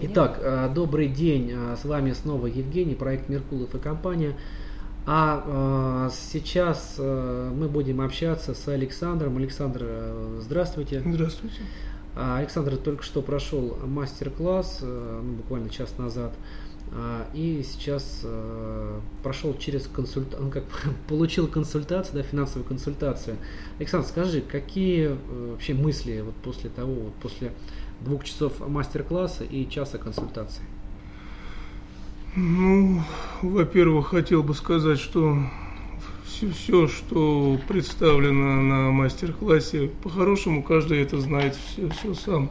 Итак, э, добрый день. Э, С вами снова Евгений, проект Меркулов и компания. А э, сейчас мы будем общаться с Александром. Александр, здравствуйте. Здравствуйте. А, Александр только что прошел мастер-класс, ну, буквально час назад, а, и сейчас прошел через консульта... ну, как получил консультацию, да, финансовую консультацию. Александр, скажи, какие вообще мысли вот после того, вот после двух часов мастер-класса и часа консультации? Ну, во-первых, хотел бы сказать, что все, все, что представлено на мастер-классе, по-хорошему каждый это знает все, все сам.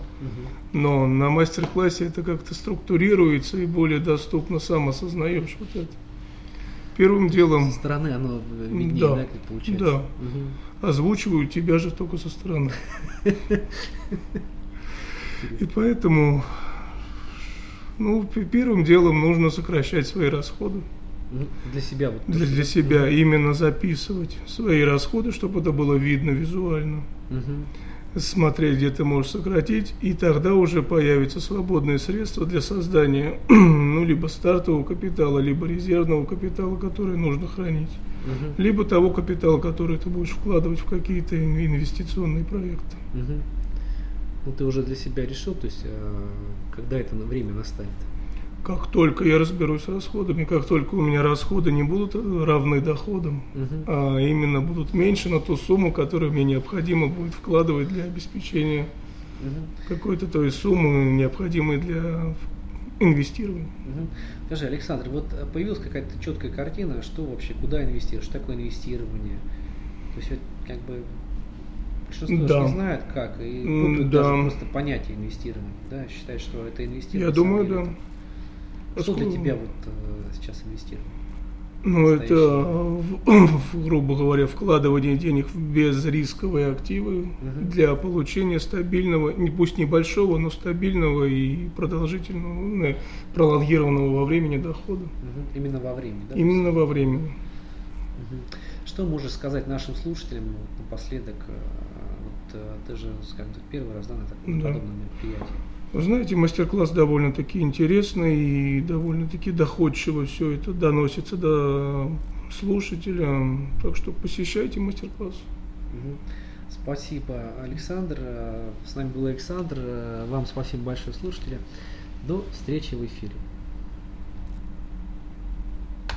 Но на мастер-классе это как-то структурируется и более доступно сам осознаешь вот это. Первым делом Со стороны оно виднее, Да, да, как получается? да. Мгм. озвучивают тебя же только со стороны. И поэтому, ну, первым делом нужно сокращать свои расходы. Ну, Для себя вот. Для, для себя именно записывать свои расходы, чтобы это было видно визуально. Мгм. Смотреть, где ты можешь сократить, и тогда уже появятся свободные средства для создания, ну, либо стартового капитала, либо резервного капитала, который нужно хранить, Мгм. либо того капитала, который ты будешь вкладывать в какие-то ин- инвестиционные проекты. Мгм. Ну ты уже для себя решил, то есть э, когда это на- время настанет? Как только я разберусь с расходами, как только у меня расходы не будут равны доходам, Мгм. а именно будут меньше на ту сумму, которую мне необходимо будет вкладывать для обеспечения Мгм. какой-то той суммы, необходимой для инвестирования. Мгм. Скажи, Александр, вот э, появилась какая-то четкая картина, что вообще, куда инвестировать, что такое инвестирование? То есть вот как бы большинство Да. не знает как, и путают да. даже просто понятие инвестирования, да, считают, что это инвестирование. Я думаю, деле да. это- Что для тебя вот э, сейчас инвестирование? Ну, это, в- грубо говоря, вкладывание денег в безрисковые активы Мгм. для получения стабильного, не- пусть небольшого, но стабильного и продолжительного, ну, пролонгированного во времени дохода. Мгм. Именно во времени, да? Именно во времени. Мгм. Что можешь сказать нашим слушателям напоследок? Э, э, ты же, скажем так, первый раз да, на таком Да. подобном мероприятии. Вы знаете, мастер-класс довольно-таки интересный и довольно-таки доходчиво все это доносится до слушателя. Так что посещайте мастер-класс. Мгм. Спасибо, Александр. С нами был Александр. Вам спасибо большое, слушатели. До встречи в эфире.